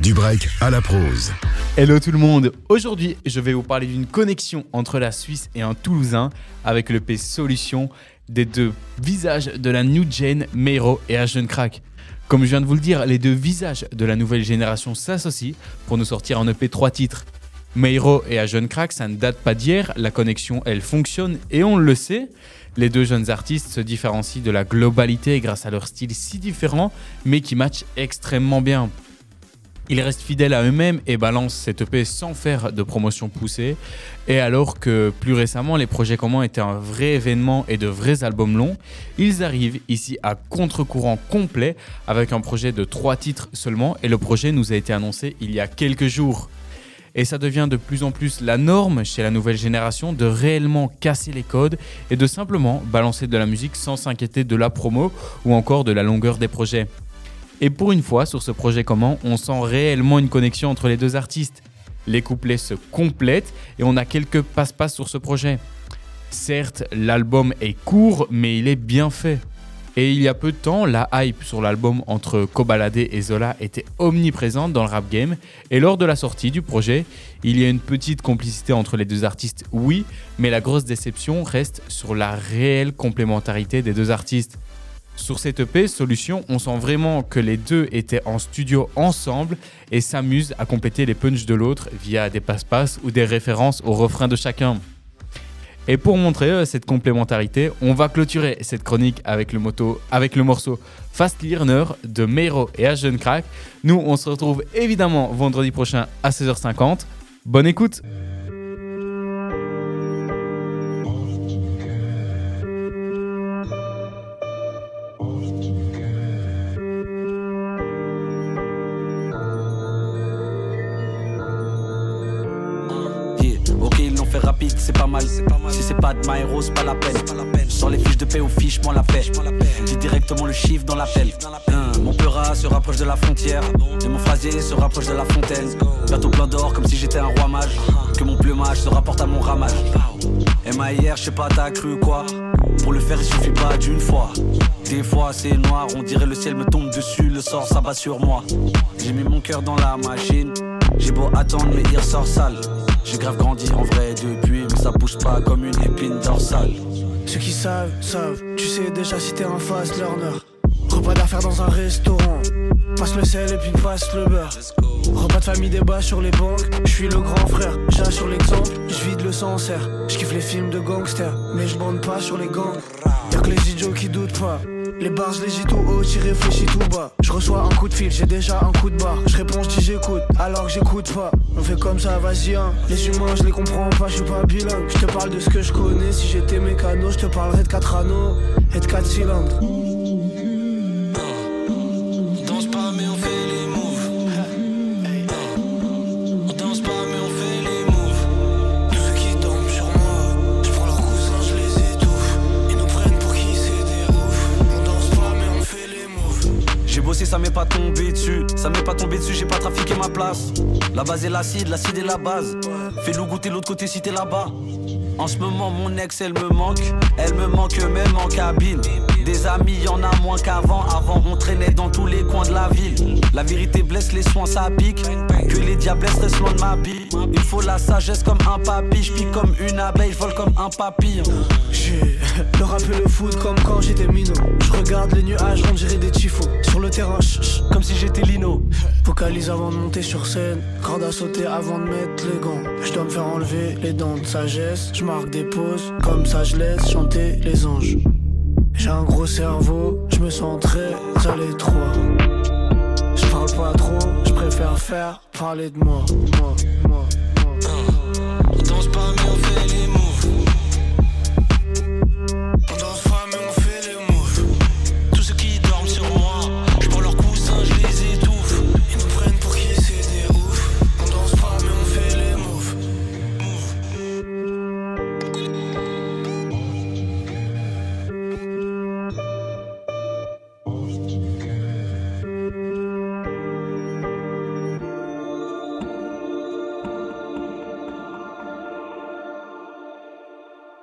Du break à la prose. Hello tout le monde, aujourd'hui je vais vous parler d'une connexion entre la Suisse et un Toulousain avec le P Solution des deux visages de la New Gen, Meiro et Ashton Crack. Comme je viens de vous le dire, les deux visages de la nouvelle génération s'associent pour nous sortir un EP 3 titres. Meiro et Ashton Crack, ça ne date pas d'hier, la connexion elle fonctionne et on le sait. Les deux jeunes artistes se différencient de la globalité grâce à leur style si différent mais qui match extrêmement bien. Ils restent fidèles à eux-mêmes et balancent cette EP sans faire de promotion poussée. Et alors que plus récemment, les projets communs étaient un vrai événement et de vrais albums longs, ils arrivent ici à contre-courant complet avec un projet de trois titres seulement. Et le projet nous a été annoncé il y a quelques jours. Et ça devient de plus en plus la norme chez la nouvelle génération de réellement casser les codes et de simplement balancer de la musique sans s'inquiéter de la promo ou encore de la longueur des projets. Et pour une fois, sur ce projet commun, on sent réellement une connexion entre les deux artistes. Les couplets se complètent et on a quelques passe-passe sur ce projet. Certes, l'album est court, mais il est bien fait. Et il y a peu de temps, la hype sur l'album entre Kobalade et Zola était omniprésente dans le rap game. Et lors de la sortie du projet, il y a une petite complicité entre les deux artistes, oui, mais la grosse déception reste sur la réelle complémentarité des deux artistes. Sur cette EP, Solution, on sent vraiment que les deux étaient en studio ensemble et s'amusent à compléter les punchs de l'autre via des passe-passe ou des références au refrain de chacun. Et pour montrer euh, cette complémentarité, on va clôturer cette chronique avec le, moto, avec le morceau Fast Learner de Meiro et Ashton Crack. Nous, on se retrouve évidemment vendredi prochain à 16h50. Bonne écoute! C'est pas mal. Si c'est pas de Maero, pas la peine. Sans les fiches de paix ou fiches, moi la paix. Dis directement le chiffre dans l'appel. Hein, mon peura se rapproche de la frontière. Et mon phrasier se rapproche de la fontaine. Bientôt plein d'or, comme si j'étais un roi mage. Que mon plumage se rapporte à mon ramage. MAIR, je sais pas, t'as cru quoi? Pour le faire, il suffit pas d'une fois. Des fois, c'est noir, on dirait le ciel me tombe dessus, le sort s'abat sur moi. J'ai mis mon cœur dans la machine. J'ai beau attendre, mais il ressort sale. J'ai grave grandi en vrai depuis, ça bouge pas comme une épine dorsale. Ceux qui savent, savent, tu sais déjà si t'es un fast learner. Repas d'affaires dans un restaurant. Passe le sel et puis passe le beurre. Repas de famille débat sur les banques. Je suis le grand frère, j'assure l'exemple. Je vide le sancerre. Je kiffe les films de gangsters, mais je bande pas sur les gangs. Y'a que les idiots qui doutent pas. Les bars, je les tout haut, j'y réfléchis tout bas. Je reçois un coup de fil, j'ai déjà un coup de barre. Je réponds, je dis j'écoute, alors que j'écoute pas. On fait comme ça, vas-y, hein. Les humains, je les comprends pas, je suis pas bilingue. Je te parle de ce que je connais, si j'étais mécano, je te parlerais de 4 anneaux et de 4 cylindres. Ça m'est pas tombé dessus. Ça m'est pas tombé dessus, j'ai pas trafiqué ma place. La base est l'acide, l'acide est la base. Fais-nous goûter l'autre côté si t'es là-bas. En ce moment, mon ex, elle me manque. Elle me manque même en cabine. Des amis, y en a moins qu'avant. Avant, on traînait dans tous les coins de la ville. La vérité blesse, les soins, ça pique. Que les diablesses restent loin de ma bille. Il faut la sagesse comme un papy. Je comme une abeille, vole comme un papillon. Le rap et le foot comme quand j'étais minot. Je regarde les nuages, on dirait des tifos. Terrain, chut, chut, Comme si j'étais Lino. Focalise avant de monter sur scène, corde à sauter avant de mettre les gants. Je dois me faire enlever les dents de sagesse. Je marque des pauses, comme ça je laisse chanter les anges. J'ai un gros cerveau, je me sens très à l'étroit. Je parle pas trop, je préfère faire parler de moi. moi, moi, moi. On mais on fait les moves.